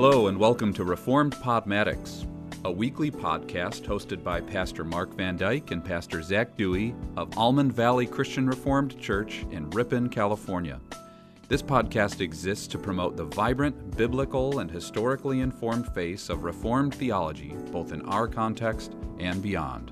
Hello, and welcome to Reformed Podmatics, a weekly podcast hosted by Pastor Mark Van Dyke and Pastor Zac Dewey of Almond Valley Christian Reformed Church in Ripon, California. This podcast exists to promote the vibrant, biblical, and historically informed face of Reformed theology, both in our context and beyond.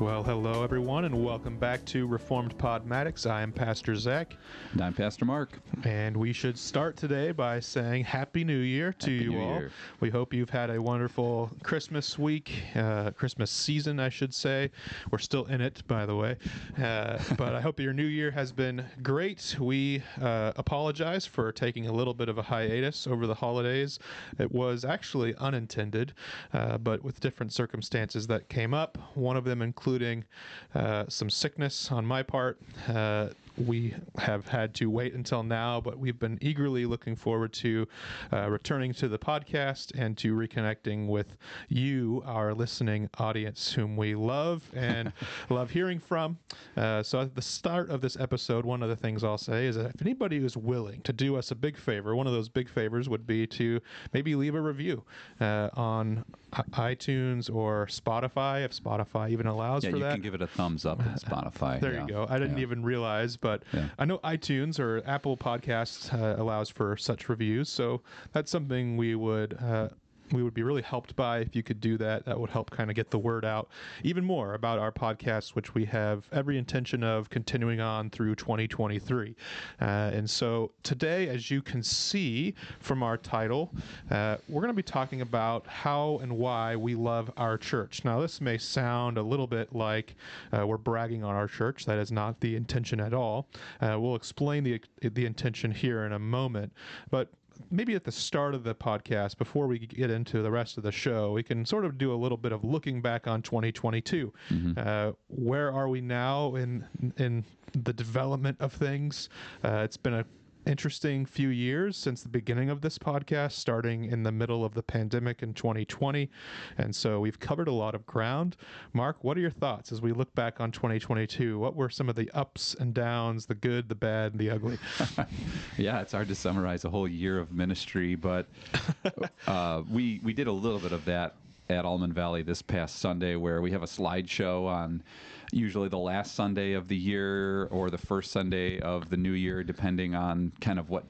Well, hello everyone, and welcome back to Reformed Podmatics. I am Pastor Zac, And I'm Pastor Mark. and we should start today by saying Happy New Year to Happy you New all. Year. We hope you've had a wonderful Christmas week, uh, Christmas season, I should say. We're still in it, by the way, uh, but I hope your New Year has been great. We uh, apologize for taking a little bit of a hiatus over the holidays. It was actually unintended, uh, but with different circumstances that came up. One of them including uh, some sickness on my part. Uh, we have had to wait until now, but we've been eagerly looking forward to uh, returning to the podcast and to reconnecting with you, our listening audience, whom we love and love hearing from. Uh, so, at the start of this episode, one of the things I'll say is that if anybody is willing to do us a big favor, one of those big favors would be to maybe leave a review uh, on iTunes or Spotify, if Spotify even allows Yeah, for you that. can give it a thumbs up on Spotify. There yeah. you go. I didn't Yeah. even realize, but Yeah. I know iTunes or Apple Podcasts uh, allows for such reviews. So that's something we would. Uh, we would be really helped by if you could do that. That would help kind of get the word out even more about our podcast, which we have every intention of continuing on through 2023. Uh, and so today, as you can see from our title, uh, we're going to be talking about how and why we love our church. Now, this may sound a little bit like uh, we're bragging on our church. That is not the intention at all. Uh, we'll explain the the intention here in a moment, but maybe at the start of the podcast, before we get into the rest of the show, we can sort of do a little bit of looking back on 2022. Uh, where are we now in in the development of things? Uh, it's been a interesting few years since the beginning of this podcast, starting in the middle of the pandemic in 2020. And so we've covered a lot of ground. Mark, what are your thoughts as we look back on 2022? What were some of the ups and downs, the good, the bad, and the ugly? yeah, it's hard to summarize a whole year of ministry, but uh, we we did a little bit of that at Almond Valley this past Sunday, where we have a slideshow on usually the last Sunday of the year or the first Sunday of the new year, depending on kind of what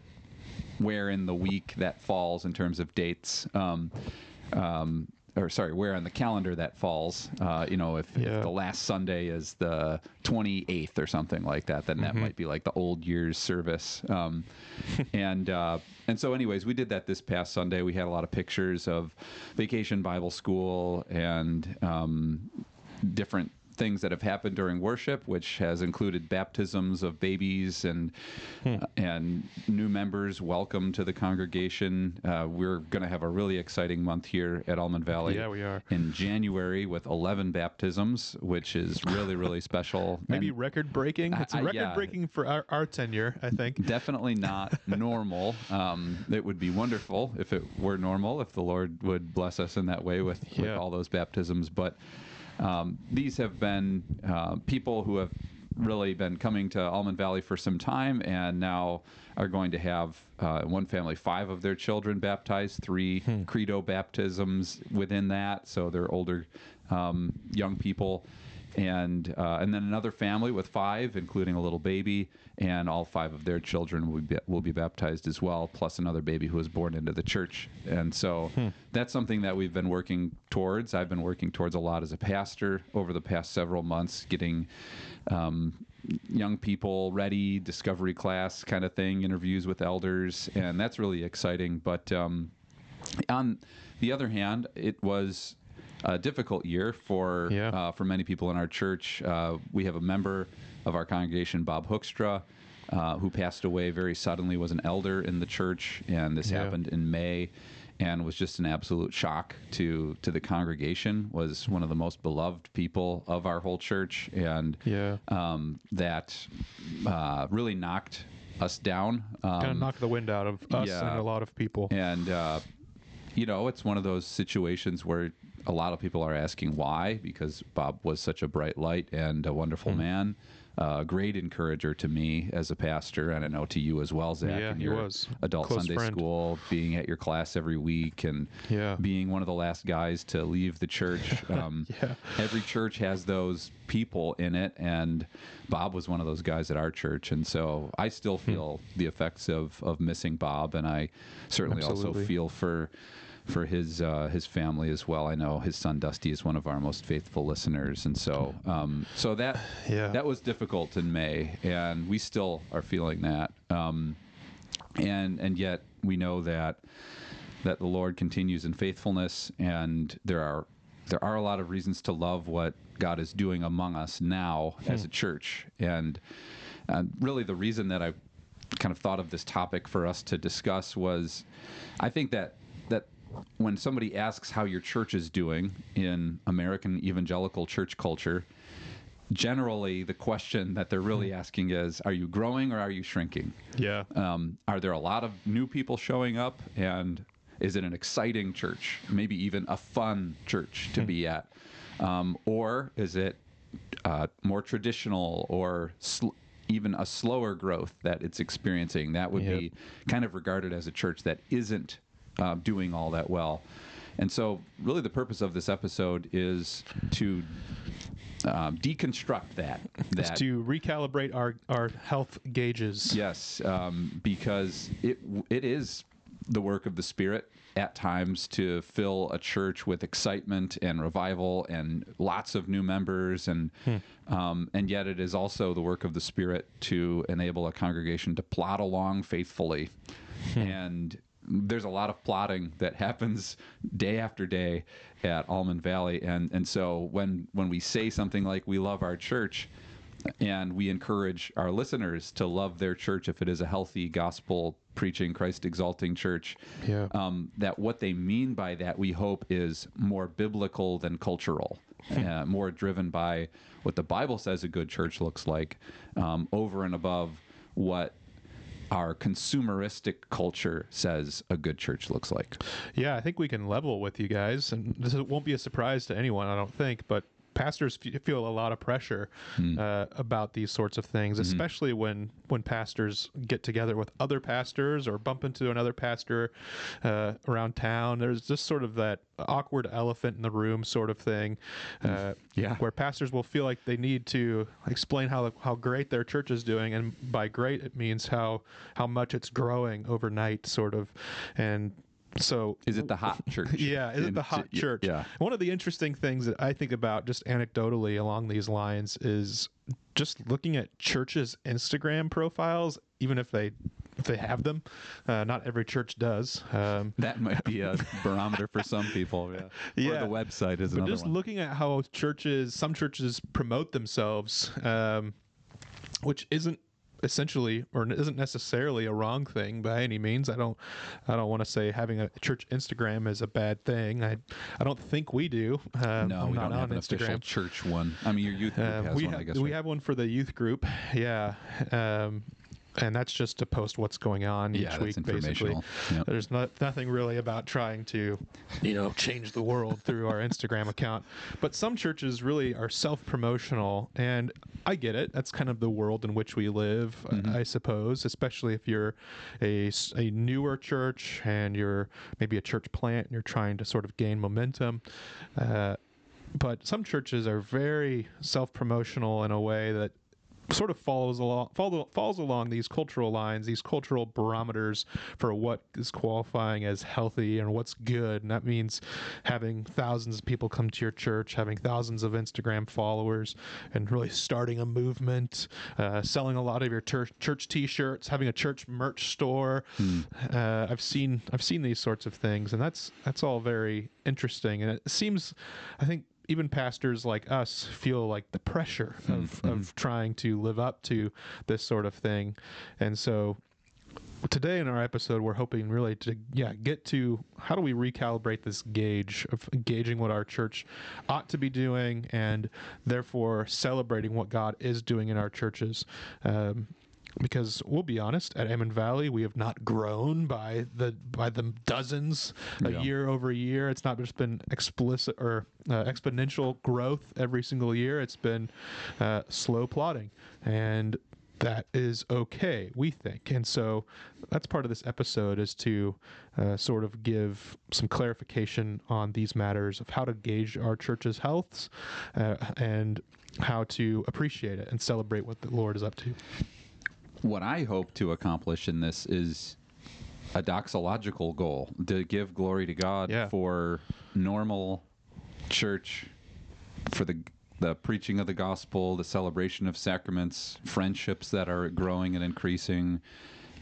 where in the week that falls in terms of dates. Um, um, or sorry, where on the calendar that falls. Uh, you know, if, Yeah. if the last Sunday is the 28th or something like that, then that might be like the old year's service. Um, and uh, and so, anyways, we did that this past Sunday. We had a lot of pictures of Vacation Bible School and um, different things that have happened during worship, which has included baptisms of babies and Hmm. uh, and new members. Welcome to the congregation. Uh, we're going to have a really exciting month here at Almond Valley. Yeah, we are. in January with 11 baptisms, which is really really special. Maybe And record breaking. It's I- yeah. record breaking for our, our tenure, I think. definitely not normal. Um, it would be wonderful if it were normal, if the Lord would bless us in that way with, with all those baptisms. But um, these have been uh, people who have really been coming to Almond Valley for some time and now are going to have uh, one family five of their children baptized, three credo baptisms within that. So they're older um, young people and uh, and then another family with five, including a little baby, and all five of their children will be will be baptized as well, plus another baby who was born into the church. And so that's something that we've been working towards. I've been working towards a lot as a pastor over the past several months, getting. Um, young people ready discovery class kind of thing interviews with elders and that's really exciting but um, on the other hand, it was a difficult year for Yeah. uh, for many people in our church. Uh, we have a member of our congregation, Bob Hoekstra, uh, who passed away very suddenly. Was an elder in the church, and this Yeah. happened in May, and was just an absolute shock to to the congregation. Was one of the most beloved people of our whole church, and Yeah. um, that uh, really knocked us down. Um, kind of knock the wind out of us yeah. and a lot of people. and uh, you know, it's one of those situations where a lot of people are asking why, because Bob was such a bright light and a wonderful hmm. man, a great encourager to me as a pastor, and I know to you as well, Zac. Yeah, in he your was. adult Close Sunday friend. school, being at your class every week, and Yeah. being one of the last guys to leave the church. Um, Yeah. Every church has those people in it, and Bob was one of those guys at our church, and so I still Hmm. feel the effects of of missing Bob, and I certainly Absolutely. also feel for for his uh, his family as well. I know his son Dusty is one of our most faithful listeners, and so um, so that Yeah. that was difficult in May, and we still are feeling that. Um, and and yet we know that that the Lord continues in faithfulness, and there are there are a lot of reasons to love what God is doing among us now as a church, and and really the reason that I kind of thought of this topic for us to discuss was, I think that when somebody asks how your church is doing in American evangelical church culture, generally the question that they're really asking is, are you growing or are you shrinking? Yeah. Um, are there a lot of new people showing up? And is it an exciting church? Maybe even a fun church to be at? Um, or is it uh, more traditional or sl- even a slower growth that it's experiencing? That would Yep. be kind of regarded as a church that isn't uh, doing all that well. And so, really, the purpose of this episode is to um, deconstruct that. That to recalibrate our, our health gauges. Yes, um, because it it is the work of the Spirit at times to fill a church with excitement and revival and lots of new members and um, and yet it is also the work of the Spirit to enable a congregation to plod along faithfully and there's a lot of plotting that happens day after day at Almond Valley and and so when when we say something like we love our church and we encourage our listeners to love their church if it is a healthy gospel preaching christ exalting church Yeah. um, that what they mean by that we hope is more biblical than cultural uh, more driven by what the bible says a good church looks like um, over and above what our consumeristic culture says a good church looks like Yeah, I think we can level with you guys, and this won't be a surprise to anyone, I don't think. But pastors f- feel a lot of pressure uh, about these sorts of things, especially when when pastors get together with other pastors or bump into another pastor uh, around town. There's just sort of that awkward elephant in the room sort of thing, uh, Yeah. where pastors will feel like they need to explain how how great their church is doing, and by great it means how how much it's growing overnight, sort of, and so is it the hot church yeah, is it the hot church? yeah One of the interesting things that I think about just anecdotally along these lines is just looking at churches' Instagram profiles, even if they if they have them. Uh, not every church does. Um, That might be a barometer for some people. Yeah. Yeah. Or the website is but just one. looking at how churches, some churches promote themselves, um, which isn't essentially or isn't necessarily a wrong thing by any means. I don't I don't want to say having a church Instagram is a bad thing. I I don't think we do. Um, no, I'm we don't on have an official church one. I mean, your youth group Uh, has we one, have I guess. we right? have one for the youth group. Yeah. Um, and that's just to post what's going on Yeah, each week, basically. Yep. There's not, nothing really about trying to, you know, change the world through our Instagram account. But some churches really are self-promotional, and I get it. That's kind of the world in which we live, Mm-hmm. I suppose. Especially if you're a, a newer church and you're maybe a church plant and you're trying to sort of gain momentum. Uh, but some churches are very self-promotional in a way that sort of follows along follow, falls along these cultural lines these cultural barometers for what is qualifying as healthy and what's good. And that means having thousands of people come to your church having thousands of instagram followers and really starting a movement uh, selling a lot of your church church t-shirts having a church merch store. Uh, i've seen i've seen these sorts of things and that's that's all very interesting. And it seems i think even pastors like us feel like the pressure of, of trying to live up to this sort of thing. And so today in our episode, we're hoping really to, yeah, get to how do we recalibrate this gauge of gauging what our church ought to be doing and therefore celebrating what God is doing in our churches. Um, because we'll be honest, at Almond Valley, we have not grown by the by the dozens a Yeah. year over year. It's not just been explicit or uh, exponential growth every single year. It's been uh, slow plodding, and that is okay, we think. And so that's part of this episode is to uh, sort of give some clarification on these matters of how to gauge our church's healths uh, and how to appreciate it and celebrate what the Lord is up to. What I hope to accomplish in this is a doxological goal to give glory to God Yeah. for normal church, for the the preaching of the gospel, the celebration of sacraments, friendships that are growing and increasing,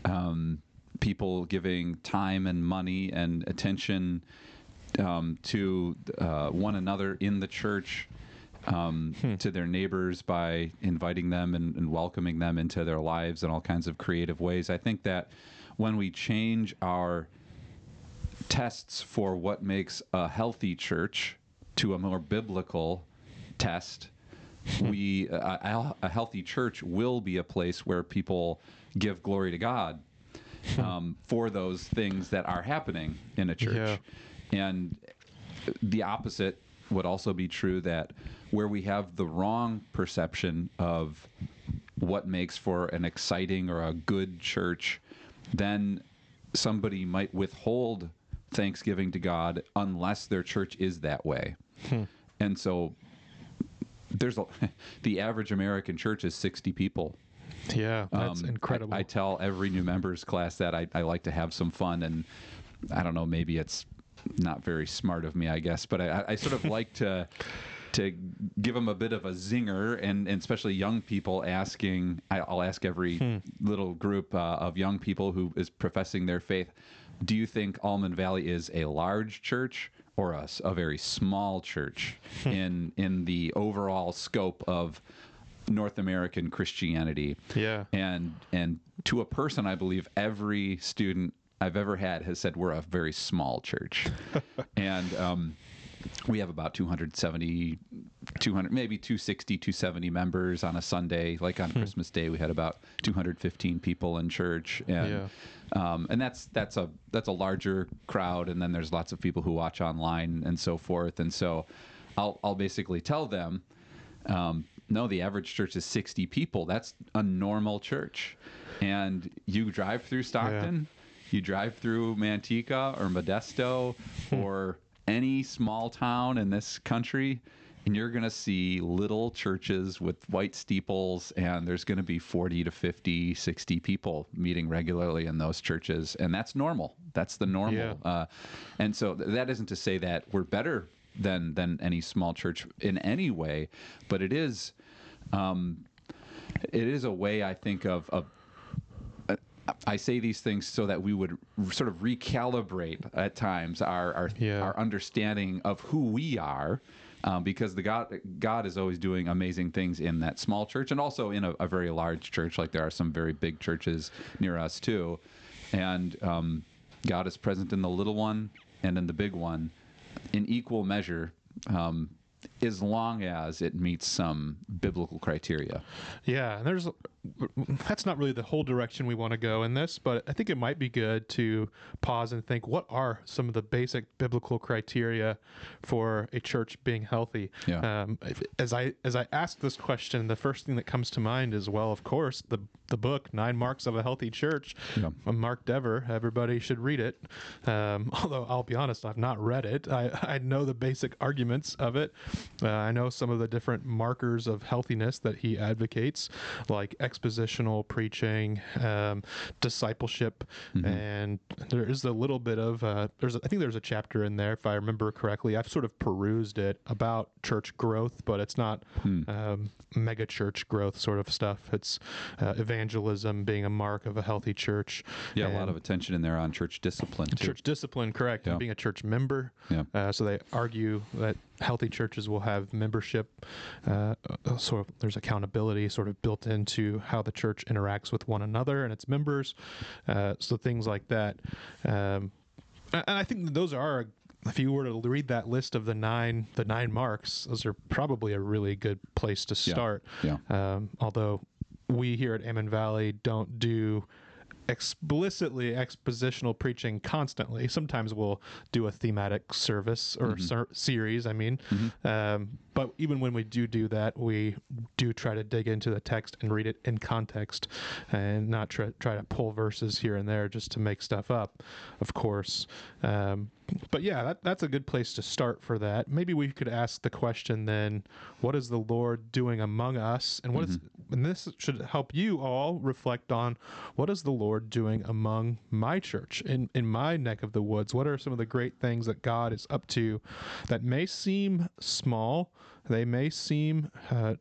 um, people giving time and money and attention um, to uh, one another in the church, um, to their neighbors by inviting them and, and welcoming them into their lives in all kinds of creative ways. I think that when we change our tests for what makes a healthy church to a more biblical test, we a, a healthy church will be a place where people give glory to God um, for those things that are happening in a church. And the opposite would also be true that where we have the wrong perception of what makes for an exciting or a good church, then somebody might withhold thanksgiving to God unless their church is that way. And so there's a, the average American church is 60 people. Yeah, that's Um, I- incredible. I, tell every new members class that I, I like to have some fun, and I don't know, maybe it's not very smart of me, I guess, but I, I sort of like to to give them a bit of a zinger, and, and especially young people asking. I, I'll ask every little group uh, of young people who is professing their faith. Do you think Almond Valley is a large church or a very small church in in the overall scope of North American Christianity? Yeah. and and to a person i believe every student i've ever had has said we're a very small church and um, we have about 270 200 maybe 260 270 members on a sunday. Like on christmas day we had about 215 people in church. And um, and that's that's a that's a larger crowd and then there's lots of people who watch online and so forth. And so i'll i'll basically tell them um, no, the average church is 60 people. That's a normal church. And you drive through Stockton, you drive through Manteca or Modesto or any small town in this country, and you're going to see little churches with white steeples, and there's going to be 40 to 50, 60 people meeting regularly in those churches. And that's normal. That's the normal. Yeah. Uh, and so th- that isn't to say that we're better than than any small church in any way, but it is um, it is a way I think of of. I say these things so that we would r- sort of recalibrate at times our our, Yeah. our understanding of who we are, um, because the God God is always doing amazing things in that small church and also in a, a very large church. Like there are some very big churches near us too, and um, God is present in the little one and in the big one in equal measure. Um, as long as it meets some biblical criteria. Yeah, and there's that's not really the whole direction we want to go in this, but I think it might be good to pause and think what are some of the basic biblical criteria for a church being healthy. Yeah. Um, as I as I ask this question, the first thing that comes to mind is well, of course, the the book Nine Marks of a Healthy Church Yeah. Mark Dever. Everybody should read it. Um, although I'll be honest, I've not read it. I, I know the basic arguments of it. Uh, I know some of the different markers of healthiness that he advocates, like expositional preaching, um, discipleship, and there is a little bit of uh, there's a, I think there's a chapter in there if I remember correctly. I've sort of perused it about church growth, but it's not um, mega church growth sort of stuff. It's uh, evangelism being a mark of a healthy church. Yeah, a lot of attention in there on church discipline too. church discipline, correct, Yeah. and being a church member. Yeah. Uh, so they argue that healthy churches will have membership. Uh, uh, sort of, there's accountability sort of built into how the church interacts with one another and its members. Uh, so things like that. Um, and I think those are. If you were to read that list of the nine, the nine marks, those are probably a really good place to start. Yeah. Um, although we here at Almond Valley don't do explicitly expositional preaching constantly. Sometimes we'll do a thematic service or Mm-hmm. ser- series. I mean, um, but even when we do do that, we do try to dig into the text and read it in context, and not try try to pull verses here and there just to make stuff up. Of course, um, but yeah, that, that's a good place to start for that. Maybe we could ask the question then: What is the Lord doing among us, and what is and this should help you all reflect on what is the Lord doing among my church in in my neck of the woods. What are some of the great things that God is up to that may seem small, they may seem uh,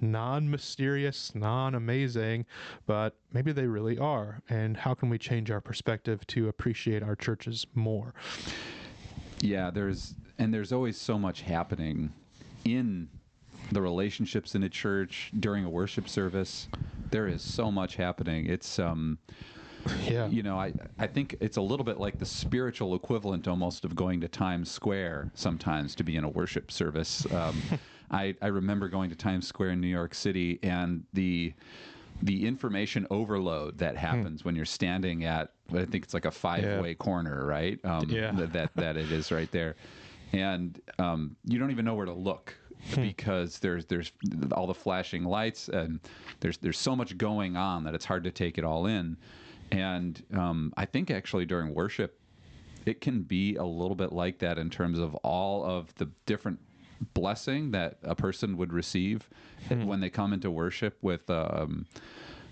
non mysterious, non amazing, but maybe they really are. And how can we change our perspective to appreciate our churches more? Yeah, there's and there's always so much happening in the relationships in a church during a worship service. There is so much happening. It's um Yeah. you know, I I think it's a little bit like the spiritual equivalent almost of going to Times Square sometimes to be in a worship service. Um, I I remember going to Times Square in New York City and the the information overload that happens when you're standing at I think it's like a five way corner, right? Um, Yeah. that, that that it is right there, and um, you don't even know where to look because there's there's all the flashing lights and there's there's so much going on that it's hard to take it all in. And um, I think actually during worship, it can be a little bit like that in terms of all of the different blessing that a person would receive when they come into worship with um,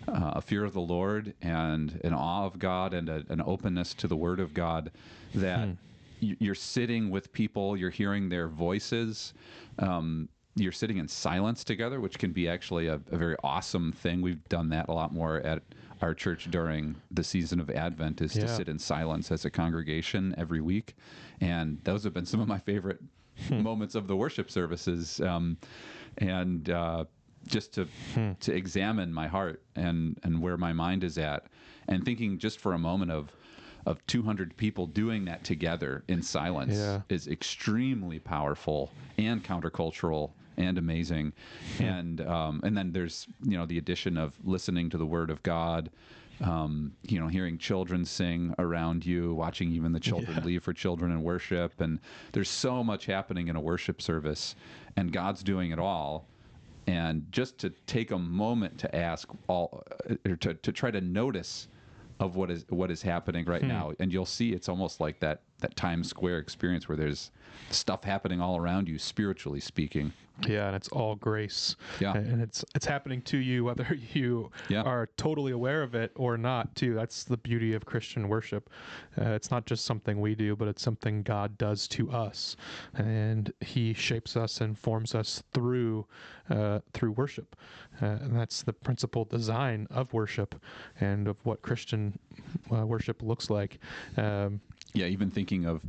uh, a fear of the Lord and an awe of God and a, an openness to the Word of God. That y- you're sitting with people, you're hearing their voices. Um, you're sitting in silence together, which can be actually a, a very awesome thing. We've done that a lot more at our church during the season of Advent, is to sit in silence as a congregation every week, and those have been some of my favorite moments of the worship services. Um, and uh, just to to examine my heart and and where my mind is at, and thinking just for a moment of of 200 people doing that together in silence Yeah. is extremely powerful and countercultural and amazing. And um, and then there's you know the addition of listening to the word of god um, you know hearing children sing around you watching even the children Yeah. leave for children and worship. And there's so much happening in a worship service and god's doing it all. And just to take a moment to ask all or to, to try to notice of what is what is happening right now and you'll see it's almost like that that Times Square experience where there's stuff happening all around you spiritually speaking Yeah, and it's all grace. Yeah. and it's it's happening to you whether you Yeah. are totally aware of it or not. Too. That's the beauty of Christian worship. Uh, it's not just something we do, but it's something God does to us, and He shapes us and forms us through uh, through worship. Uh, and that's the principal design of worship and of what Christian uh, worship looks like. Um, yeah even thinking of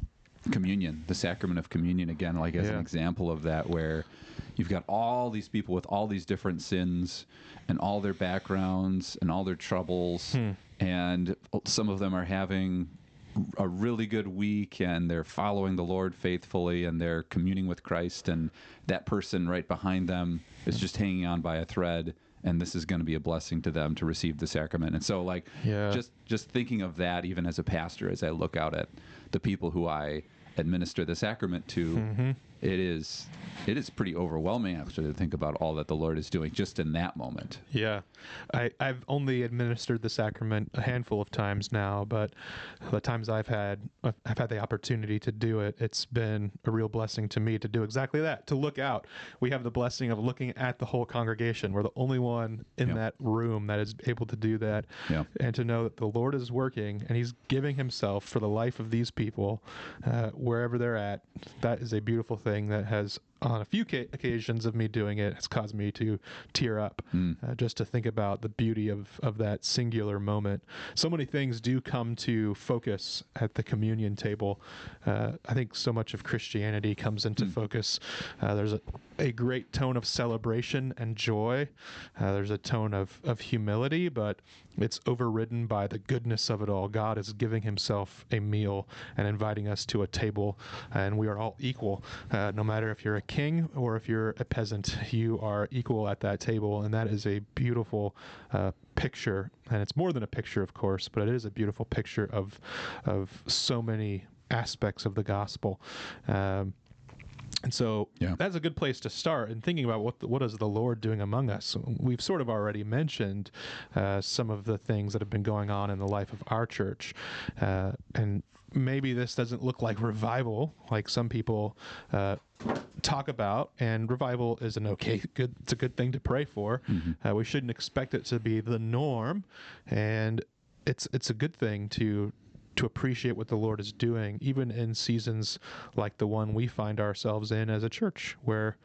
communion the sacrament of communion again like as an example of that where you've got all these people with all these different sins and all their backgrounds and all their troubles hmm. and some of them are having a really good week and they're following the Lord faithfully and they're communing with Christ and that person right behind them is just hanging on by a thread and this is going to be a blessing to them to receive the sacrament. And so like Yeah. just just thinking of that even as a pastor as I look out at the people who I administer the sacrament to mm-hmm. It is it is pretty overwhelming actually to think about all that the Lord is doing just in that moment. Yeah, I, I've only administered the sacrament a handful of times now, but the times I've had I've had the opportunity to do it. It's been a real blessing to me to do exactly that. To look out, we have the blessing of looking at the whole congregation. We're the only one in Yeah. that room that is able to do that, Yeah. and to know that the Lord is working and He's giving Himself for the life of these people, uh, wherever they're at. That is a beautiful thing that has on a few ca- occasions of me doing it has caused me to tear up uh, just to think about the beauty of, of that singular moment. So many things do come to focus at the communion table. Uh, I think so much of Christianity comes into focus. Uh, there's a, a great tone of celebration and joy. Uh, there's a tone of, of humility, but it's overridden by the goodness of it all. God is giving Himself a meal and inviting us to a table, and we are all equal, uh, no matter if you're a king or if you're a peasant, you are equal at that table, and that is a beautiful uh, picture. And it's more than a picture, of course, but it is a beautiful picture of of so many aspects of the gospel. Um, and so Yeah. that's a good place to start in thinking about what the, what is the Lord doing among us. We've sort of already mentioned uh, some of the things that have been going on in the life of our church, uh, and maybe this doesn't look like revival, like some people uh, talk about. And revival is an okay, good. It's a good thing to pray for. Uh, we shouldn't expect it to be the norm, and it's it's a good thing to to appreciate what the Lord is doing, even in seasons like the one we find ourselves in as a church, where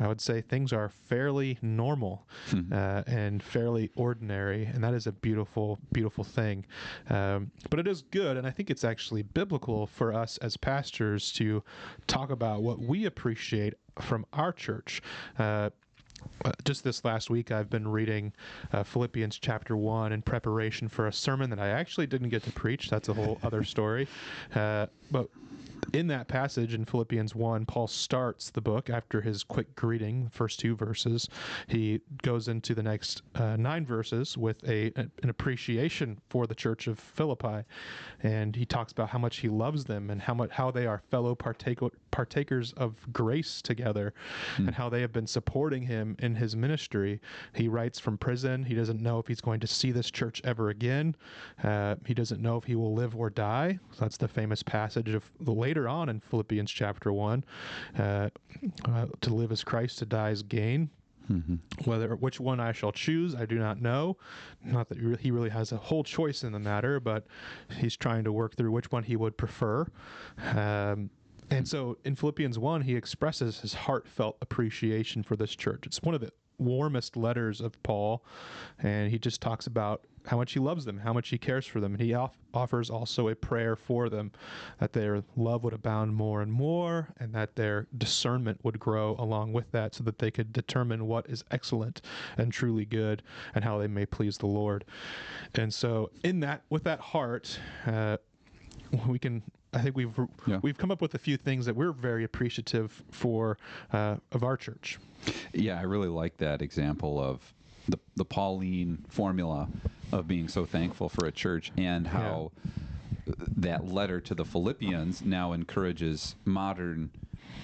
I would say things are fairly normal uh, and fairly ordinary, and that is a beautiful, beautiful thing. Um, but it is good, and I think it's actually biblical for us as pastors to talk about what we appreciate from our church. Uh, uh, just this last week, I've been reading uh, Philippians chapter 1 in preparation for a sermon that I actually didn't get to preach. That's a whole other story. Uh, but in that passage in Philippians 1, Paul starts the book after his quick greeting, the first two verses. He goes into the next uh, nine verses with a an appreciation for the church of Philippi, and he talks about how much he loves them and how much how they are fellow partaker, partakers of grace together, and how they have been supporting him in his ministry. He writes from prison. He doesn't know if he's going to see this church ever again. Uh, he doesn't know if he will live or die. So that's the famous passage of the later on in Philippians chapter one. Uh, uh, to live as Christ, to die as gain. Whether which one I shall choose, I do not know. Not that he he really has a whole choice in the matter, but he's trying to work through which one he would prefer. Um, and so in Philippians 1, he expresses his heartfelt appreciation for this church. It's one of the warmest letters of Paul, and he just talks about how much he loves them, how much he cares for them. And he off- offers also a prayer for them that their love would abound more and more, and that their discernment would grow along with that so that they could determine what is excellent and truly good and how they may please the Lord. And so, in that, with that heart, uh, we can I think we've Yeah. we've come up with a few things that we're very appreciative for uh, of our church. Yeah, I really like that example of the the Pauline formula of being so thankful for a church and how that letter to the Philippians now encourages modern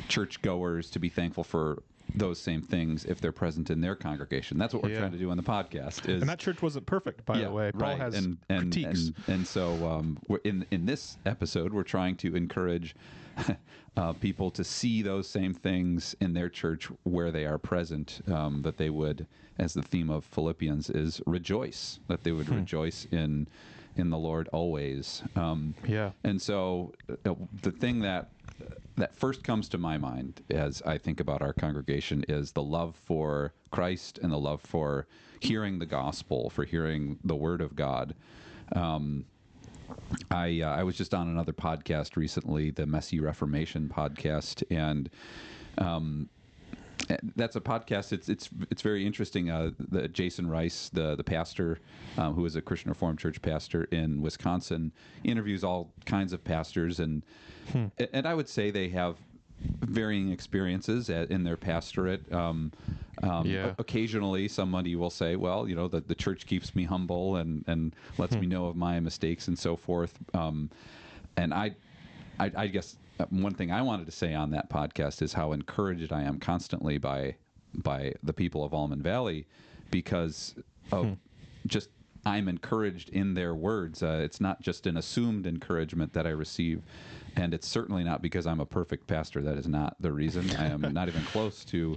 churchgoers to be thankful for those same things if they're present in their congregation. That's what we're Yeah. trying to do on the podcast. Is And that church wasn't perfect, by the way. Paul right. has and, and, critiques. And, and so um, in in this episode, we're trying to encourage uh, people to see those same things in their church where they are present. Um, that they would, as the theme of Philippians is, rejoice. That they Hmm. would rejoice in in the Lord always. Um, Yeah. and so uh, the thing that that first comes to my mind as I think about our congregation is the love for Christ and the love for hearing the gospel, for hearing the word of God. Um, I uh, I was just on another podcast recently, the Messy Reformation podcast, and um, that's a podcast. It's it's it's very interesting. Uh, the Jason Rice, the the pastor, um, who is a Christian Reformed Church pastor in Wisconsin, interviews all kinds of pastors, and and I would say they have varying experiences at, in their pastorate. Um, um, Yeah. occasionally, somebody will say, "Well, you know, the, the church keeps me humble and and lets me know of my mistakes and so forth." Um, and I, I, I guess one thing I wanted to say on that podcast is how encouraged I am constantly by by the people of Almond Valley because of just I'm encouraged in their words. Uh, it's not just an assumed encouragement that I receive, and it's certainly not because I'm a perfect pastor. That is not the reason. I am not even close to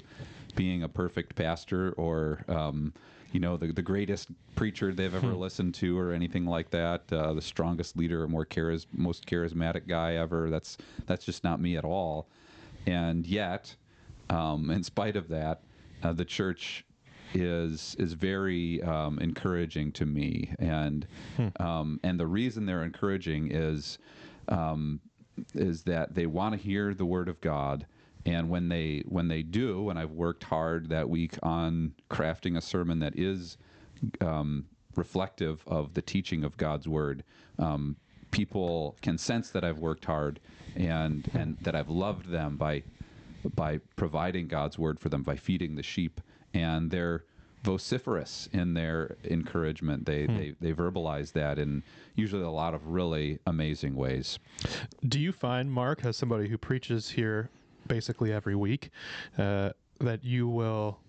being a perfect pastor or. Um, you know the, the greatest preacher they've ever listened to or anything like that. Uh, the strongest leader or more charis- most charismatic guy ever. That's that's just not me at all. And yet um, in spite of that uh, the church is is very um, encouraging to me. And um, and the reason they're encouraging is um, is that they want to hear the word of God and when they when they do and I've worked hard that week on crafting a sermon that is um, reflective of the teaching of God's word um, people can sense that I've worked hard and and that I've loved them by by providing God's word for them, by feeding the sheep, and they're vociferous in their encouragement. They they they verbalize that in usually a lot of really amazing ways. Do you find, Mark, as somebody who preaches here basically every week, uh, that you will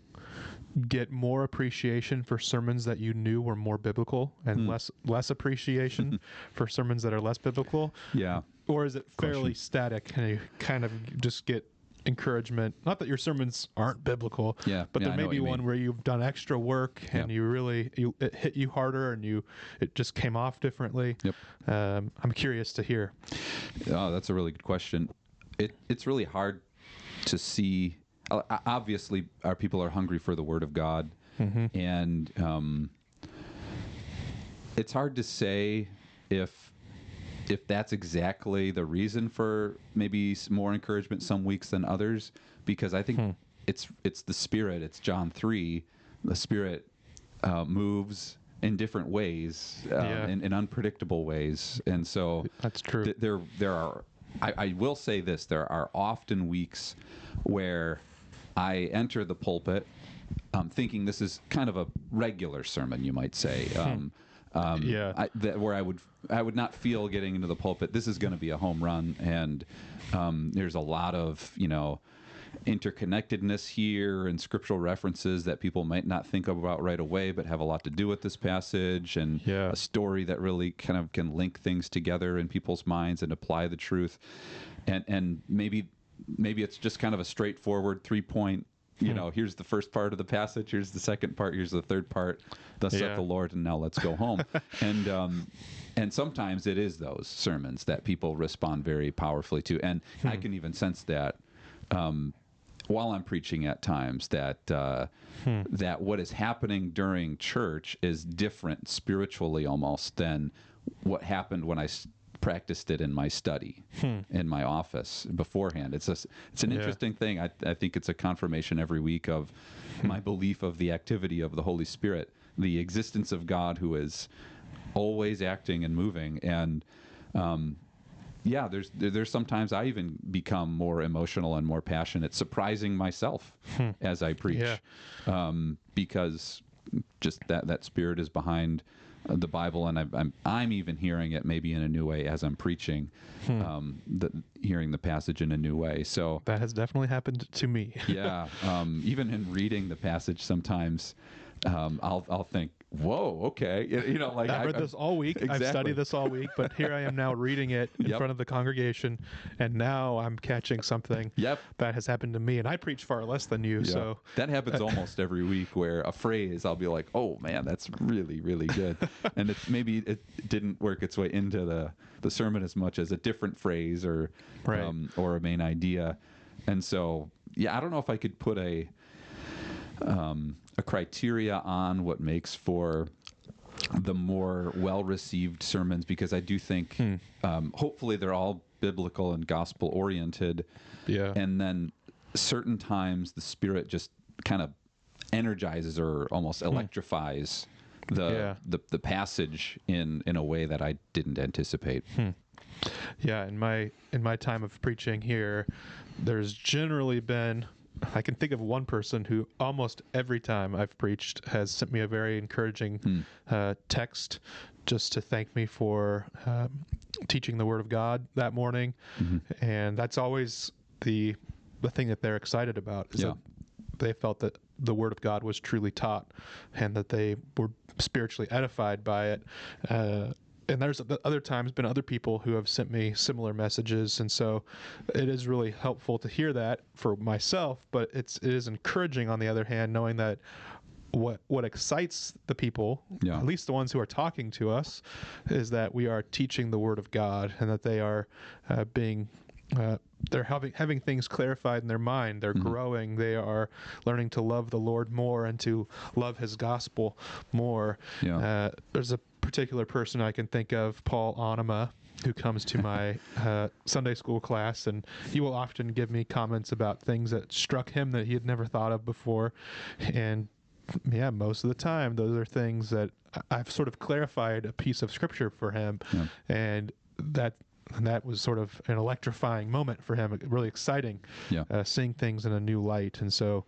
get more appreciation for sermons that you knew were more biblical and less less appreciation for sermons that are less biblical? Yeah. Or is it fairly static and you kind of just get encouragement? Not that your sermons aren't biblical, Yeah, but yeah, there may be one mean. where you've done extra work and you really you it hit you harder and you it just came off differently. Yep. Um, I'm curious to hear. Oh, that's a really good question. It it's really hard to see. uh, Obviously, our people are hungry for the Word of God, and um, it's hard to say if if that's exactly the reason for maybe more encouragement some weeks than others. Because I think it's it's the Spirit. It's John three. The Spirit uh, moves in different ways, um, Yeah. in, in unpredictable ways, and so That's true. th- there there are I, I will say this there are often weeks where I enter the pulpit um, thinking this is kind of a regular sermon you might say um, um, Yeah. I, that, where I would I would not feel getting into the pulpit this is going to be a home run and um, there's a lot of you know interconnectedness here and scriptural references that people might not think about right away but have a lot to do with this passage and Yeah. a story that really kind of can link things together in people's minds and apply the truth and and maybe maybe it's just kind of a straightforward three point Hmm. you know here's the first part of the passage here's the second part here's the third part thus Yeah. saith the lord and now let's go home and um and sometimes it is those sermons that people respond very powerfully to and i Hmm. can even sense that um while I'm preaching at times that uh, Hmm. that what is happening during church is different spiritually almost than what happened when I s- practiced it in my study in my office beforehand. It's a, it's an Hmm. Yeah. interesting thing. I, I think it's a confirmation every week of Hmm. my belief of the activity of the Holy Spirit, the existence of God who is always acting and moving and um, yeah, there's there's sometimes I even become more emotional and more passionate, surprising myself as I preach, Yeah. um, because just that that spirit is behind uh, the Bible, and I'm, I'm I'm even hearing it maybe in a new way as I'm preaching, um, the, hearing the passage in a new way. So That has definitely happened to me. yeah, um, even in reading the passage, sometimes um, I'll I'll think, whoa, okay, you, know, like I've I- read I'm- this all week. I've studied this all week, but here I am now reading it in Yep. front of the congregation, and now I'm catching something Yep. that has happened to me. And I preach far less than you, Yeah. so that happens almost every week where a phrase I'll be like, "Oh man, that's really really good," and it's maybe it didn't work its way into the the sermon as much as a different phrase or Right. um, or a main idea, and so yeah, I don't know if I could put a um, a criteria on what makes for the more well received sermons because I do think Hmm. um, hopefully they're all biblical and gospel oriented yeah, and then certain times the spirit just kind of energizes or almost electrifies the, Hmm. Yeah. the the passage in in a way that I didn't anticipate. Hmm. yeah. In my in my time of preaching here, there's generally been. I can think of one person who almost every time I've preached has sent me a very encouraging Hmm. uh, text just to thank me for um, teaching the Word of God that morning, Mm-hmm. and that's always the the thing that they're excited about is Yeah. that they felt that the Word of God was truly taught, and that they were spiritually edified by it. Uh, and there's other times been other people who have sent me similar messages, and so it is really helpful to hear that for myself. But it's it is encouraging on the other hand, knowing that what what excites the people, Yeah. at least the ones who are talking to us, is that we are teaching the Word of God, and that they are uh, being uh, they're having having things clarified in their mind. They're growing. They are learning to love the Lord more and to love His gospel more. Yeah. Uh, there's a particular person I can think of, Paul Anima, who comes to my uh, Sunday school class, and he will often give me comments about things that struck him that he had never thought of before, and yeah, most of the time those are things that I've sort of clarified a piece of scripture for him, Yeah. and that and that was sort of an electrifying moment for him, really exciting, Yeah. uh, seeing things in a new light. And so,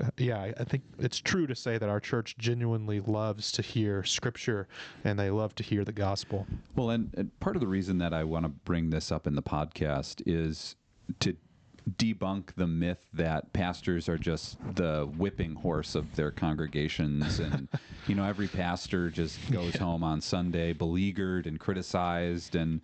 uh, yeah, I, think it's true to say that our church genuinely loves to hear Scripture and they love to hear the gospel. Well, and, and part of the reason that I want to bring this up in the podcast is to debunk the myth that pastors are just the whipping horse of their congregations and you know every pastor just goes home on Sunday beleaguered and criticized and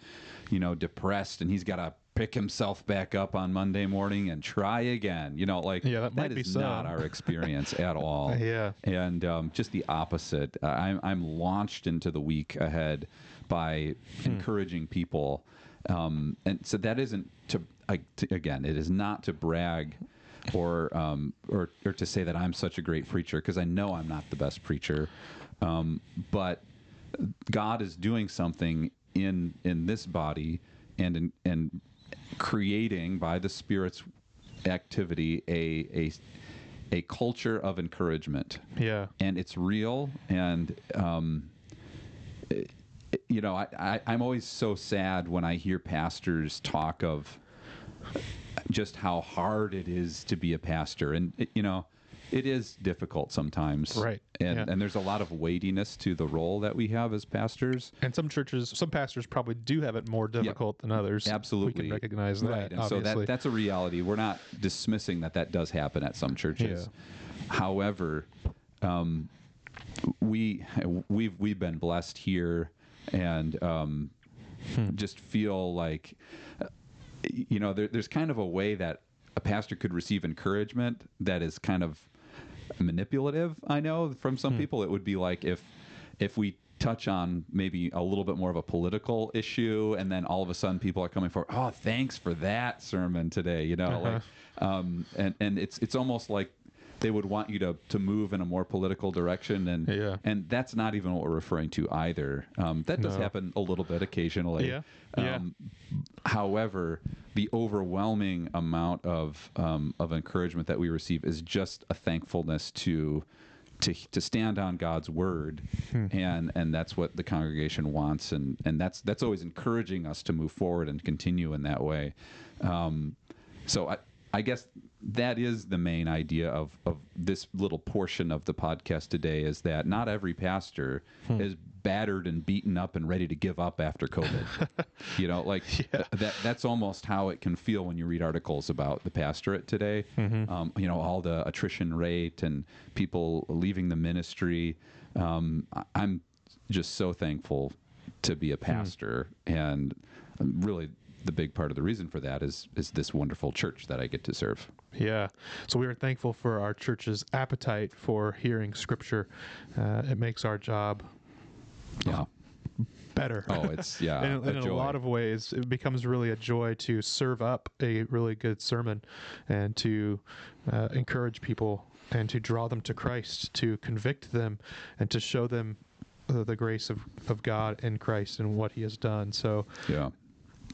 you know depressed and he's got to pick himself back up on Monday morning and try again you know like Yeah, that might be not our experience at all Yeah. and um, just the opposite. Uh, I'm I'm launched into the week ahead by encouraging people, um, and so that isn't to, I to again, it is not to brag. Or, um, or, or to say that I'm such a great preacher because I know I'm not the best preacher, um, but God is doing something in in this body and in, and creating by the Spirit's activity a a a culture of encouragement Yeah. and it's real and um, it- you know I, I, i'm always so sad when i hear pastors talk of just how hard it is to be a pastor and you know it is difficult sometimes Right, and yeah. and there's a lot of weightiness to the role that we have as pastors And some churches, some pastors probably do have it more difficult than others. Absolutely, We can recognize that. Right, and obviously. so that that's a reality. We're not dismissing that that does happen at some churches. yeah. However, um, we we've we've been blessed here, and um, Hmm. just feel like you know there, there's kind of a way that a pastor could receive encouragement that is kind of manipulative. I know from some people it would be like if if we touch on maybe a little bit more of a political issue and then all of a sudden people are coming for oh thanks for that sermon today you know like um and and it's it's almost like they would want you to to move in a more political direction and Yeah. and that's not even what we're referring to either um that does No. happen a little bit occasionally Yeah. Yeah. um, however, the overwhelming amount of um, of encouragement that we receive is just a thankfulness to to to stand on God's word, Hmm. and and that's what the congregation wants, and and that's that's always encouraging us to move forward and continue in that way. Um, so I. I guess that is the main idea of, of this little portion of the podcast today is that not every pastor Hmm. is battered and beaten up and ready to give up after COVID. you know, like th- that that's almost how it can feel when you read articles about the pastorate today. Mm-hmm. Um, you know, all the attrition rate and people leaving the ministry. Um, I'm just so thankful to be a Hmm. pastor and um, really the big part of the reason for that is is this wonderful church that I get to serve. Yeah. So we are thankful for our church's appetite for hearing Scripture. Uh, it makes our job Yeah. better. Oh, it's yeah, in, a in a lot of ways, it becomes really a joy to serve up a really good sermon and to uh, encourage people and to draw them to Christ, to convict them, and to show them the grace of, of God in Christ and what He has done. So, yeah.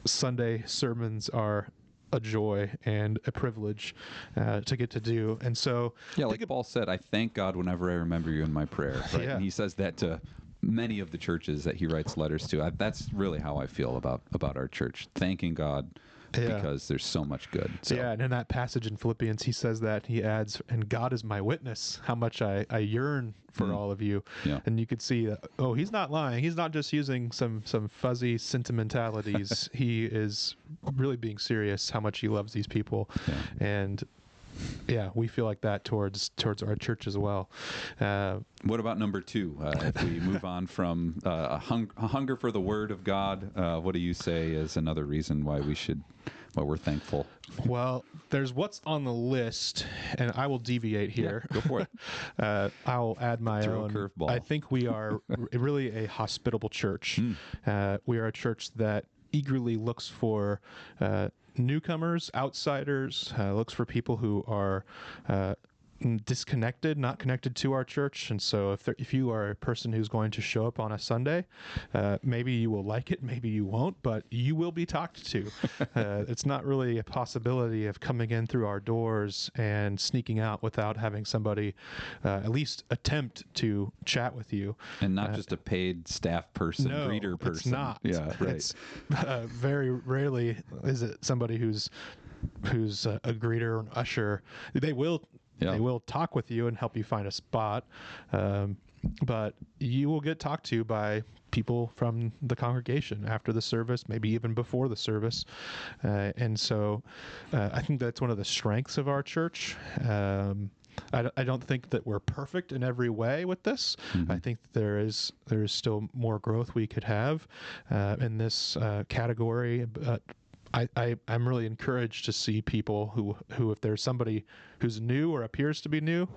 Sunday sermons are a joy and a privilege uh, to get to do. And so, Yeah, like Paul said, I thank God whenever I remember you in my prayer. Right? Yeah. And he says that to many of the churches that he writes letters to. I, that's really how I feel about about our church, thanking God Yeah. because there's so much good. So, Yeah, and in that passage in Philippians, he says that he adds, "And God is my witness, how much I, I yearn for all of you." Mm. Yeah. And you could see, that, oh, he's not lying. He's not just using some some fuzzy sentimentalities. he is really being serious. How much he loves these people, and yeah, we feel like that towards towards our church as well. Uh, What about number two? Uh, if we move on from uh, a, hung- a hunger for the Word of God, uh, what do you say is another reason why we should, why we're thankful? well, there's what's on the list, and I will deviate here. go for it. uh, I'll add my Throw a own. curveball. I think we are really a hospitable church. Uh, we are a church that eagerly looks for uh, newcomers, outsiders, uh, looks for people who are uh, disconnected, not connected to our church. And so, if there, if you are a person who's going to show up on a Sunday, uh, maybe you will like it, maybe you won't, but you will be talked to. uh, it's not really a possibility of coming in through our doors and sneaking out without having somebody uh, at least attempt to chat with you. And not just a paid staff person, No, greeter person. it's not. Yeah, right. It's uh, very rarely is it somebody who's who's a, a greeter or an usher. They will Yeah. they will talk with you and help you find a spot, um, but you will get talked to by people from the congregation after the service, maybe even before the service, uh, and so uh, I think that's one of the strengths of our church. Um, I, I don't think that we're perfect in every way with this. I think there is there is still more growth we could have uh, in this uh, category. But I, I I'm really encouraged to see people who who if there's somebody who's new or appears to be new,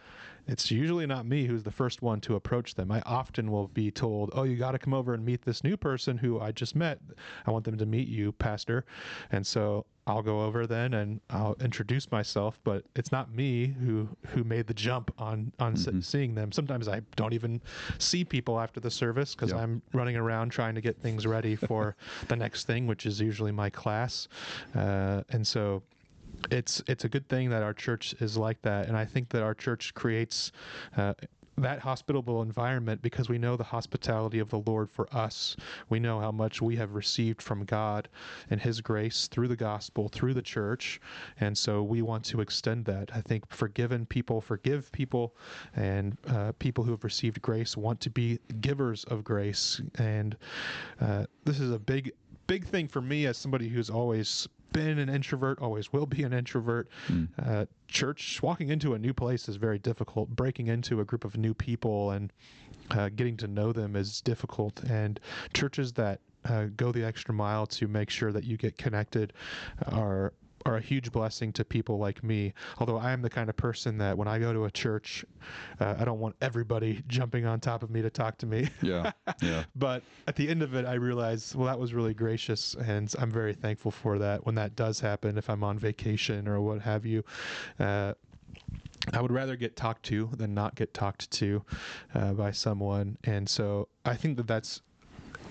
it's usually not me who's the first one to approach them. I often will be told, "Oh, you got to come over and meet this new person who I just met. I want them to meet you, pastor." And so I'll go over then and I'll introduce myself, but it's not me who who made the jump on on s seeing them. Sometimes I don't even see people after the service because Yeah. I'm running around trying to get things ready for the next thing, which is usually my class. Uh, and so it's it's a good thing that our church is like that, and I think that our church creates. Uh, that hospitable environment because we know the hospitality of the Lord for us. We know how much we have received from God and His grace through the gospel, through the church. And so we want to extend that. I think forgiven people forgive people, and uh, people who have received grace want to be givers of grace. And uh, this is a big, big thing for me as somebody who's always been an introvert, always will be an introvert. Uh, church, walking into a new place is very difficult. Breaking into a group of new people and uh, getting to know them is difficult. And churches that uh, go the extra mile to make sure that you get connected are are a huge blessing to people like me. Although I am the kind of person that when I go to a church, uh, I don't want everybody jumping on top of me to talk to me. yeah, yeah. but at the end of it, I realize, well, that was really gracious, and I'm very thankful for that. When that does happen, if I'm on vacation or what have you, uh, I would rather get talked to than not get talked to uh, by someone, and so I think that that's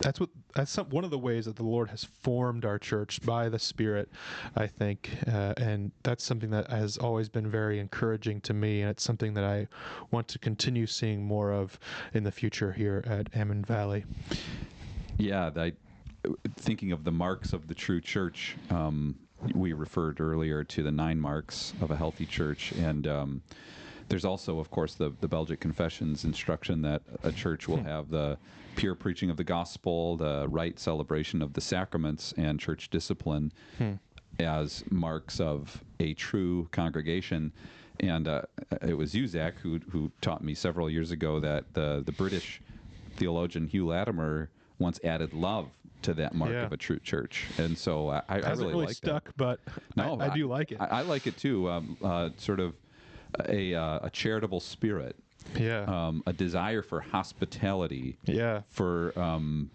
that's what that's some, one of the ways that the Lord has formed our church by the Spirit, I think, uh, and that's something that has always been very encouraging to me, and it's something that I want to continue seeing more of in the future here at Almond Valley. Yeah, I, thinking of the marks of the true church, um, we referred earlier to the nine marks of a healthy church, and um, there's also, of course, the the Belgic Confessions instruction that a church will have the pure preaching of the gospel, the right celebration of the sacraments, and church discipline as marks of a true congregation. And uh, it was you, Zac, who who taught me several years ago that the the British theologian Hugh Latimer once added love to that mark Yeah. of a true church, and so I, I really, really like stuck, but No, I, I do like it. I, I like it too. Um, uh, sort of a uh, a charitable spirit, yeah, um, a desire for hospitality, yeah, for um,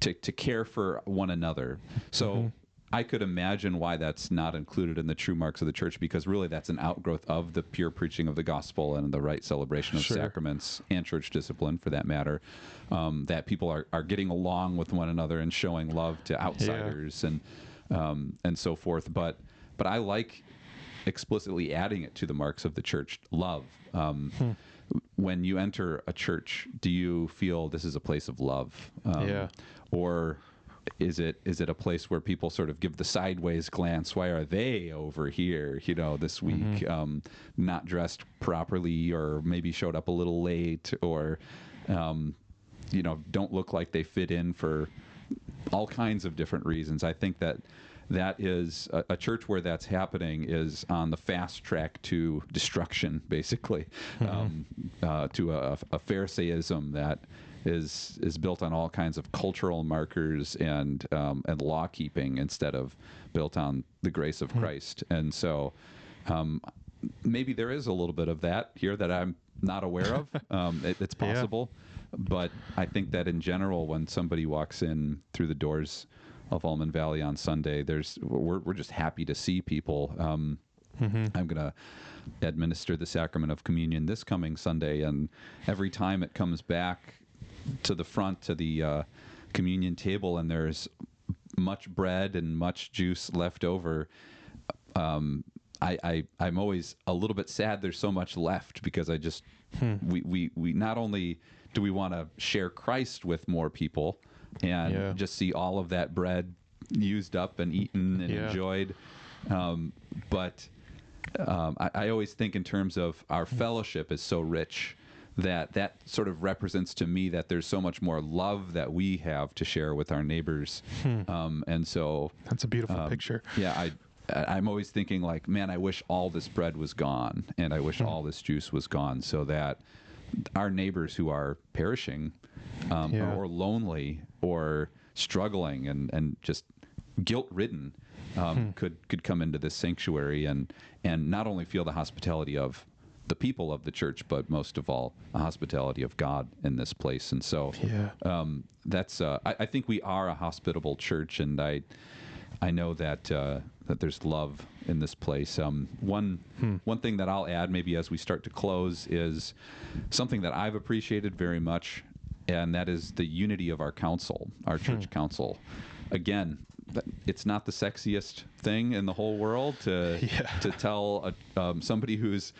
to to care for one another. So. Mm-hmm. I could imagine why that's not included in the true marks of the church because really that's an outgrowth of the pure preaching of the gospel and the right celebration of Sure. sacraments and church discipline for that matter. Um, that people are, are getting along with one another and showing love to outsiders and um, and so forth. But but I like explicitly adding it to the marks of the church love. Um, Hmm. When you enter a church, do you feel this is a place of love? Um, Yeah. Or is it is it a place where people sort of give the sideways glance? Why are they over here? You know, this week, Mm-hmm. um, not dressed properly, or maybe showed up a little late, or um, you know, don't look like they fit in for all kinds of different reasons. I think that that is a, a church where that's happening is on the fast track to destruction, basically, um, uh, to a, a Pharisaism that is is built on all kinds of cultural markers and um, and law keeping instead of built on the grace of Christ. And so. Um, Maybe there is a little bit of that here that I'm not aware of. Um, it, it's Yeah. possible, but I think that in general, when somebody walks in through the doors of Almond Valley on Sunday, there's we're we're just happy to see people. Um, I'm going to administer the sacrament of communion this coming Sunday, and every time it comes back to the front to the uh, communion table, and there's much bread and much juice left over. Um, I, I I'm always a little bit sad. There's so much left because I just we, we we not only do we want to share Christ with more people and Yeah. just see all of that bread used up and eaten and Yeah. enjoyed, um, but um, I, I always think in terms of our fellowship is so rich that that sort of represents to me that there's so much more love that we have to share with our neighbors, um, and so That's a beautiful um, picture. Yeah, I. I'm always thinking like, man, I wish all this bread was gone, and I Hmm. wish all this juice was gone, so that our neighbors who are perishing, um, Yeah. or lonely, or struggling, and and just guilt ridden, um, Hmm. could could come into this sanctuary and and not only feel the hospitality of the people of the church, but most of all, the hospitality of God in this place. And so, Yeah. um, that's uh, I, I think we are a hospitable church, and I I know that uh, that there's love in this place. Um, one one thing that I'll add, maybe as we start to close, is something that I've appreciated very much, and that is the unity of our council, our church council. Again, it's not the sexiest thing in the whole world to Yeah. to tell a, um, somebody who's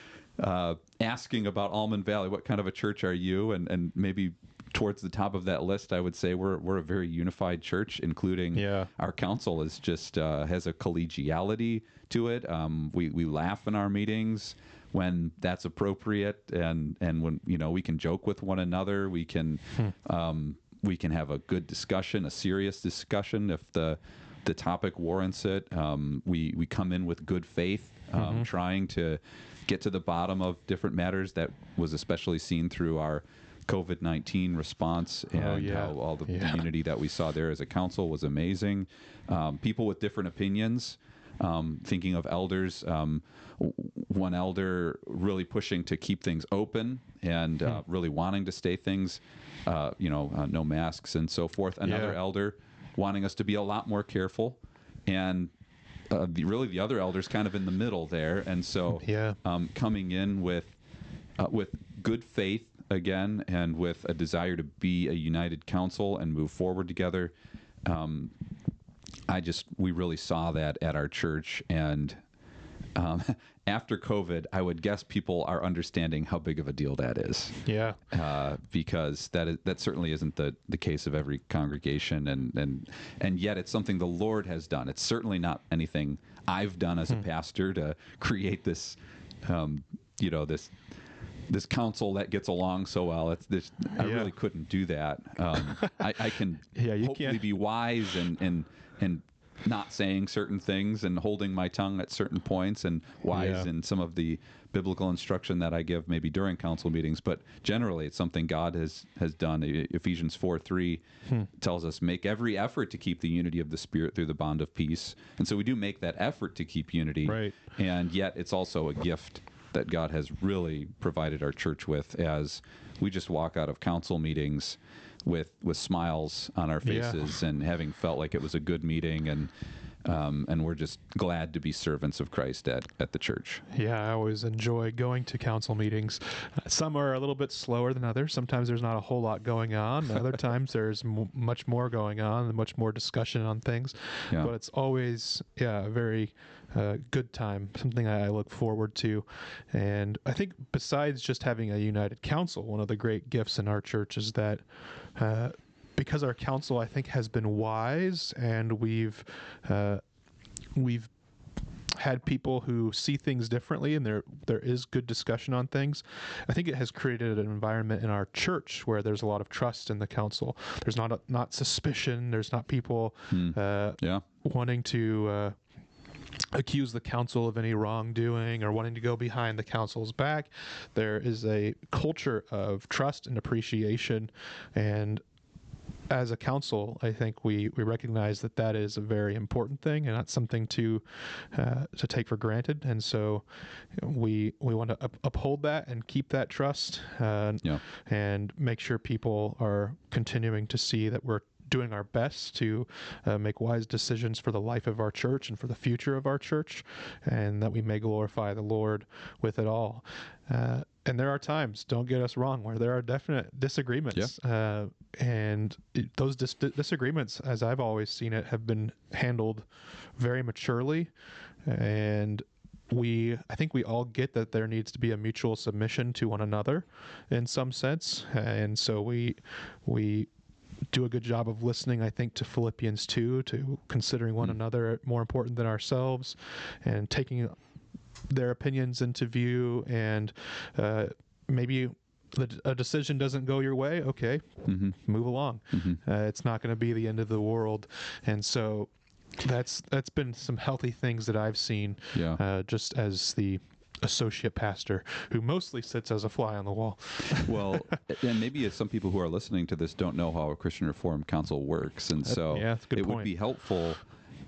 uh, asking about Almond Valley, what kind of a church are you, and and maybe towards the top of that list, I would say we're we're a very unified church, including Yeah. our council is just uh, has a collegiality to it. Um, we we laugh in our meetings when that's appropriate, and and when you know we can joke with one another. We can um, we can have a good discussion, a serious discussion if the the topic warrants it. Um, we we come in with good faith, um, trying to get to the bottom of different matters. That was especially seen through our COVID nineteen response and Oh, yeah. how all the, Yeah. unity that we saw there as a council was amazing. Um, people with different opinions. Um, thinking of elders, um, one elder really pushing to keep things open and uh, Hmm. really wanting to stay things, uh, you know, uh, no masks and so forth. Another Yeah. elder wanting us to be a lot more careful, and uh, the, really the other elders kind of in the middle there. And so, Yeah. um, coming in with uh, with good faith again and with a desire to be a united council and move forward together. Um, I just we really saw that at our church and. Um, after COVID, I would guess people are understanding how big of a deal that is Yeah. uh, because that is, that certainly isn't the, the case of every congregation, and, and and yet it's something the Lord has done. It's certainly not anything I've done as a pastor to create this, um, you know, this this council that gets along so well. It's this I Yeah. really couldn't do that. Um, I, I can Yeah, you hopefully can't. be wise and and and not saying certain things and holding my tongue at certain points and wise Yeah. in some of the biblical instruction that I give maybe during council meetings, but generally it's something God has has done. Ephesians four three Hmm. tells us make every effort to keep the unity of the spirit through the bond of peace, and so we do make that effort to keep unity, Right. and yet it's also a gift that God has really provided our church with as we just walk out of council meetings with with smiles on our Yeah. faces and having felt like it was a good meeting and um, and we're just glad to be servants of Christ at, at the church. Yeah, I always enjoy going to council meetings. Uh, Some are a little bit slower than others. Sometimes there's not a whole lot going on. Other times there's m- much more going on and much more discussion on things. Yeah. But it's always, yeah, a very uh, good time, something I look forward to. And I think besides just having a united council, one of the great gifts in our church is that. Uh, because our council, I think, has been wise, and we've uh, we've had people who see things differently and there there is good discussion on things i think it has created an environment in our church where there's a lot of trust in the council there's not a, not suspicion. There's not people uh, Yeah. wanting to uh, accuse the council of any wrongdoing or wanting to go behind the council's back there is a culture of trust and appreciation and as a council, I think we, we recognize that that is a very important thing and not something to uh, to take for granted. And so we we want to up, uphold that and keep that trust uh, Yeah. and make sure people are continuing to see that we're doing our best to uh, make wise decisions for the life of our church and for the future of our church, and that we may glorify the Lord with it all. Uh, and there are times, don't get us wrong, where there are definite disagreements. Uh, and it, those dis- disagreements, as I've always seen it, have been handled very maturely. And we, I think we all get that there needs to be a mutual submission to one another in some sense. And so we, we, do a good job of listening, I think, to Philippians 2, to considering one Mm. another more important than ourselves, and taking their opinions into view and uh, maybe the, a decision doesn't go your way okay hmm move along hmm uh, it's not going to be the end of the world and so that's that's been some healthy things that i've seen Yeah. uh, just as the associate pastor who mostly sits as a fly on the wall well, and maybe if some people who are listening to this don't know how a Christian Reformed Council works, and so yeah, that's a good it would be helpful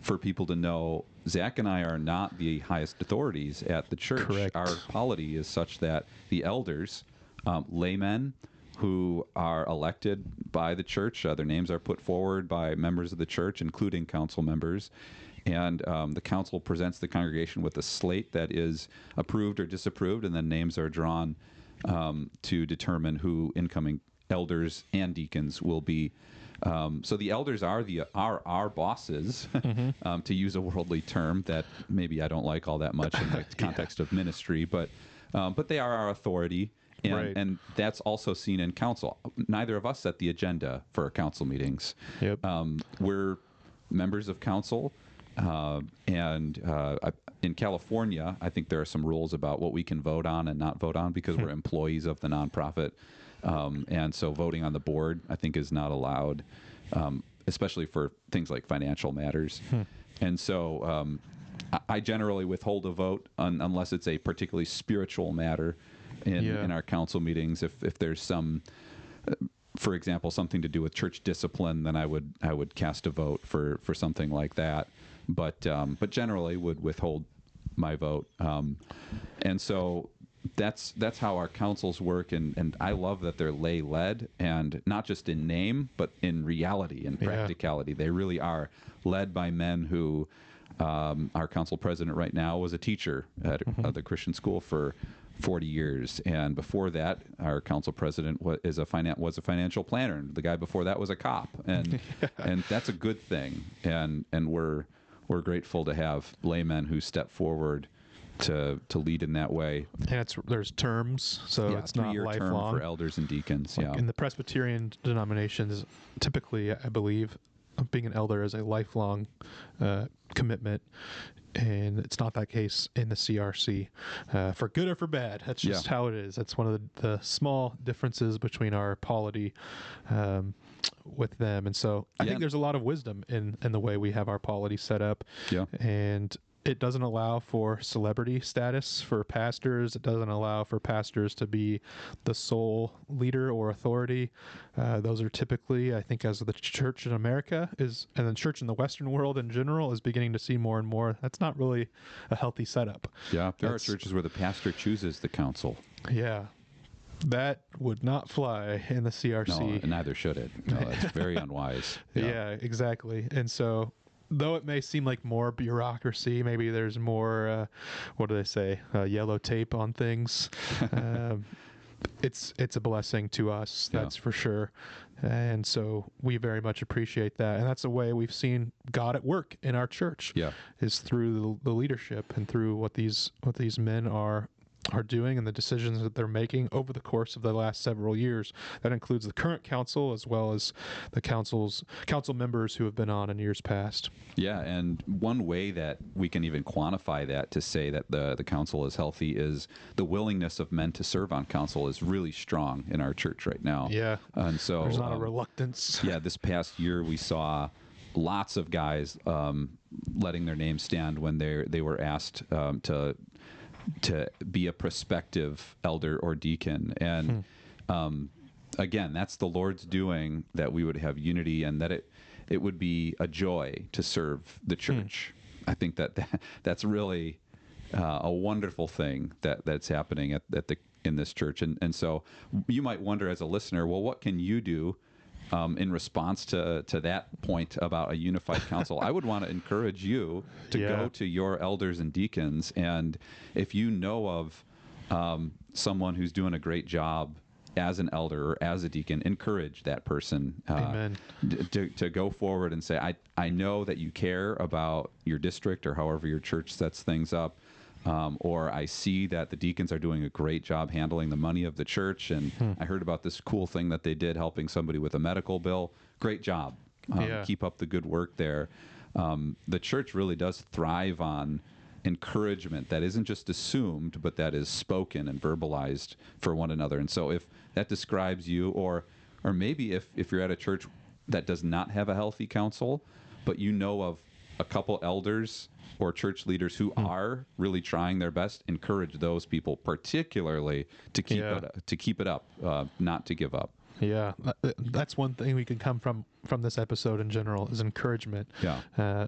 for people to know Zac and I are not the highest authorities at the church. Correct. Our polity is such that the elders, um, laymen, who are elected by the church, uh, their names are put forward by members of the church, including council members. And um, the council presents the congregation with a slate that is approved or disapproved, and then names are drawn um, to determine who incoming elders and deacons will be. Um, so the elders are the are our bosses, um, to use a worldly term that maybe I don't like all that much in the context of ministry, but um, but they are our authority, and Right. and that's also seen in council. Neither of us set the agenda for our council meetings. Yep. Um, we're members of council, uh, and uh, in California, I think there are some rules about what we can vote on and not vote on because we're employees of the nonprofit, um, and so voting on the board, I think, is not allowed, um, especially for things like financial matters. And so, um, I- generally withhold a vote un- unless it's a particularly spiritual matter in, Yeah. in our council meetings. If if there's some for example, something to do with church discipline, then I would I would cast a vote for for something like that. But um, but generally would withhold my vote. Um, and so that's that's how our councils work, and and I love that they're lay led and not just in name but in reality and Yeah. practicality. They really are led by men who. Um, our council president right now was a teacher at, at the Christian school for 40 years, and before that, our council president was is a finan- was a financial planner, and the guy before that was a cop, and and that's a good thing, and and we're we're grateful to have laymen who step forward to to lead in that way. and it's there's terms so yeah, it's not lifelong for elders and deacons. Yeah, in the Presbyterian denominations, typically, I believe, being an elder is a lifelong uh, commitment, and it's not that case in the CRC, uh, for good or for bad. That's just Yeah. how it is. That's one of the, the small differences between our polity. Um, with them, and so I Yeah. think there's a lot of wisdom in in the way we have our polity set up, Yeah. and it doesn't allow for celebrity status for pastors. It doesn't allow for pastors to be the sole leader or authority. Uh, those are typically, I think, as the church in America is, and the church in the Western world in general is beginning to see more and more. That's not really a healthy setup. yeah. There are churches where the pastor chooses the council. Yeah. That would not fly in the CRC. and neither should it. No, it's very unwise. Yeah. exactly. And so, though it may seem like more bureaucracy, maybe there's more, uh, what do they say, uh, yellow tape on things. um, it's it's a blessing to us, Yeah. that's for sure. And so we very much appreciate that, and that's a way we've seen God at work in our church. Yeah. is through the, the leadership and through what these what these men are are doing and the decisions that they're making over the course of the last several years. That includes the current council as well as the council's council members who have been on in years past. Yeah, and one way that we can even quantify that to say that the the council is healthy is the willingness of men to serve on council is really strong in our church right now. Yeah. and so There's not a um, reluctance. yeah, this past year we saw lots of guys um, letting their names stand when they they were asked um, to to be a prospective elder or deacon, and um, again, that's the Lord's doing that we would have unity and that it it would be a joy to serve the church. I think that, that that's really uh, a wonderful thing that that's happening at, at the in this church, and and so you might wonder as a listener, well, what can you do um, in response to to that point about a unified council, I would want to encourage you to Yeah. go to your elders and deacons, and if you know of um, someone who's doing a great job as an elder or as a deacon, encourage that person uh, d- to, to go forward and say, I, I know that you care about your district or however your church sets things up. Um, or I see that the deacons are doing a great job handling the money of the church. And Hmm. I heard about this cool thing that they did helping somebody with a medical bill. Great job. Um, Yeah. Keep up the good work there. Um, the church really does thrive on encouragement that isn't just assumed, but that is spoken and verbalized for one another. And so if that describes you, or or maybe if, if you're at a church that does not have a healthy council, but you know of a couple elders or church leaders who are really trying their best, encourage those people particularly to keep Yeah. it to keep it up, uh, not to give up. Yeah, that's one thing we can come from from this episode in general is encouragement. Yeah. Uh,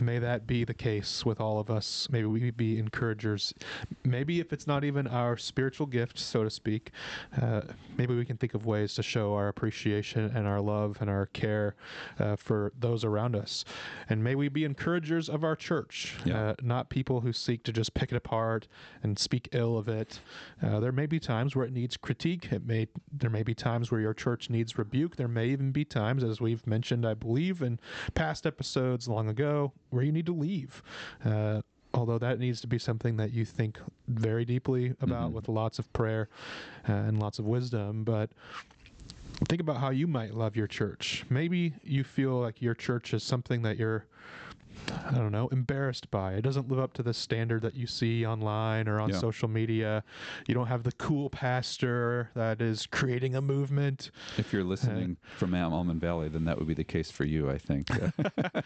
may that be the case with all of us. Maybe we be encouragers. Maybe if it's not even our spiritual gift, so to speak, uh, maybe we can think of ways to show our appreciation and our love and our care uh, for those around us. And may we be encouragers of our church, Yeah. uh, not people who seek to just pick it apart and speak ill of it. Uh, there may be times where it needs critique. It may there may be times where your church needs rebuke. There may even be times, as we've mentioned, I believe, in past episodes long ago, where you need to leave. Uh, although that needs to be something that you think very deeply about with lots of prayer uh, and lots of wisdom, but. Think about how you might love your church. Maybe you feel like your church is something that you're I don't know, embarrassed by. It doesn't live up to the standard that you see online or on Yeah. social media. You don't have the cool pastor that is creating a movement. If you're listening from Am- Almond Valley, then that would be the case for you, I think.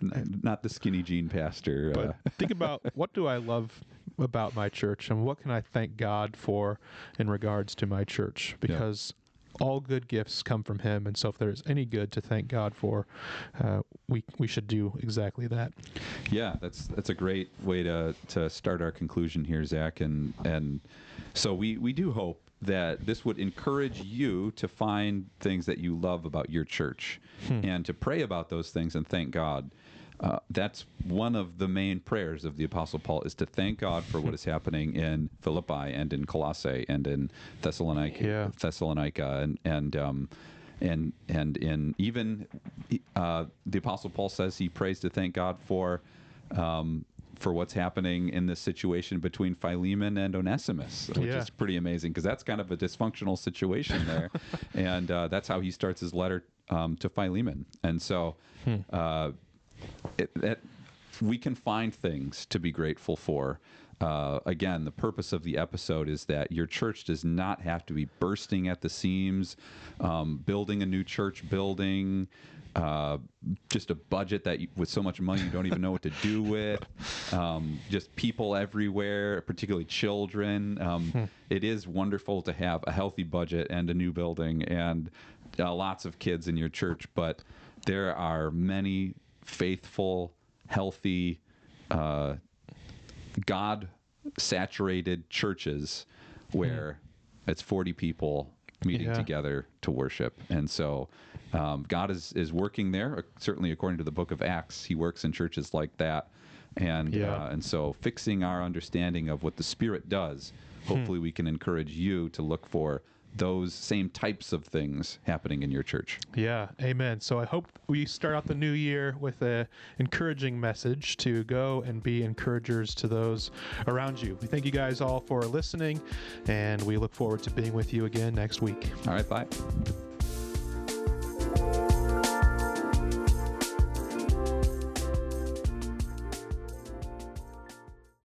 Not the skinny jean pastor. But uh, think about what do I love about my church and what can I thank God for in regards to my church? Because all good gifts come from Him, and so if there's any good to thank God for, uh, we we should do exactly that. Yeah, that's that's a great way to to start our conclusion here, Zac. And and so we we do hope that this would encourage you to find things that you love about your church and to pray about those things and thank God. Uh, that's one of the main prayers of the Apostle Paul is to thank God for what is happening in Philippi and in Colossae and in Thessalonica, Yeah. Thessalonica and and um, and and in even uh, the Apostle Paul says he prays to thank God for um, for what's happening in this situation between Philemon and Onesimus, which Yeah. is pretty amazing because that's kind of a dysfunctional situation there, and uh, that's how he starts his letter um, to Philemon, and so. Uh, it, that we can find things to be grateful for. Uh, again, the purpose of the episode is that your church does not have to be bursting at the seams, um, building a new church building, uh, just a budget that you, with so much money you don't even know what to do with, um, just people everywhere, particularly children. Um, It is wonderful to have a healthy budget and a new building and uh, lots of kids in your church, but there are many faithful, healthy, uh, God saturated churches where it's 40 people meeting Yeah. together to worship. And so um, God is, is working there, uh, certainly according to the book of Acts, he works in churches like that. And, Yeah. uh, and so fixing our understanding of what the Spirit does, hopefully we can encourage you to look for those same types of things happening in your church. Yeah, amen. So I hope we start out the new year with a encouraging message to go and be encouragers to those around you. We thank you guys all for listening, and we look forward to being with you again next week. All right, bye.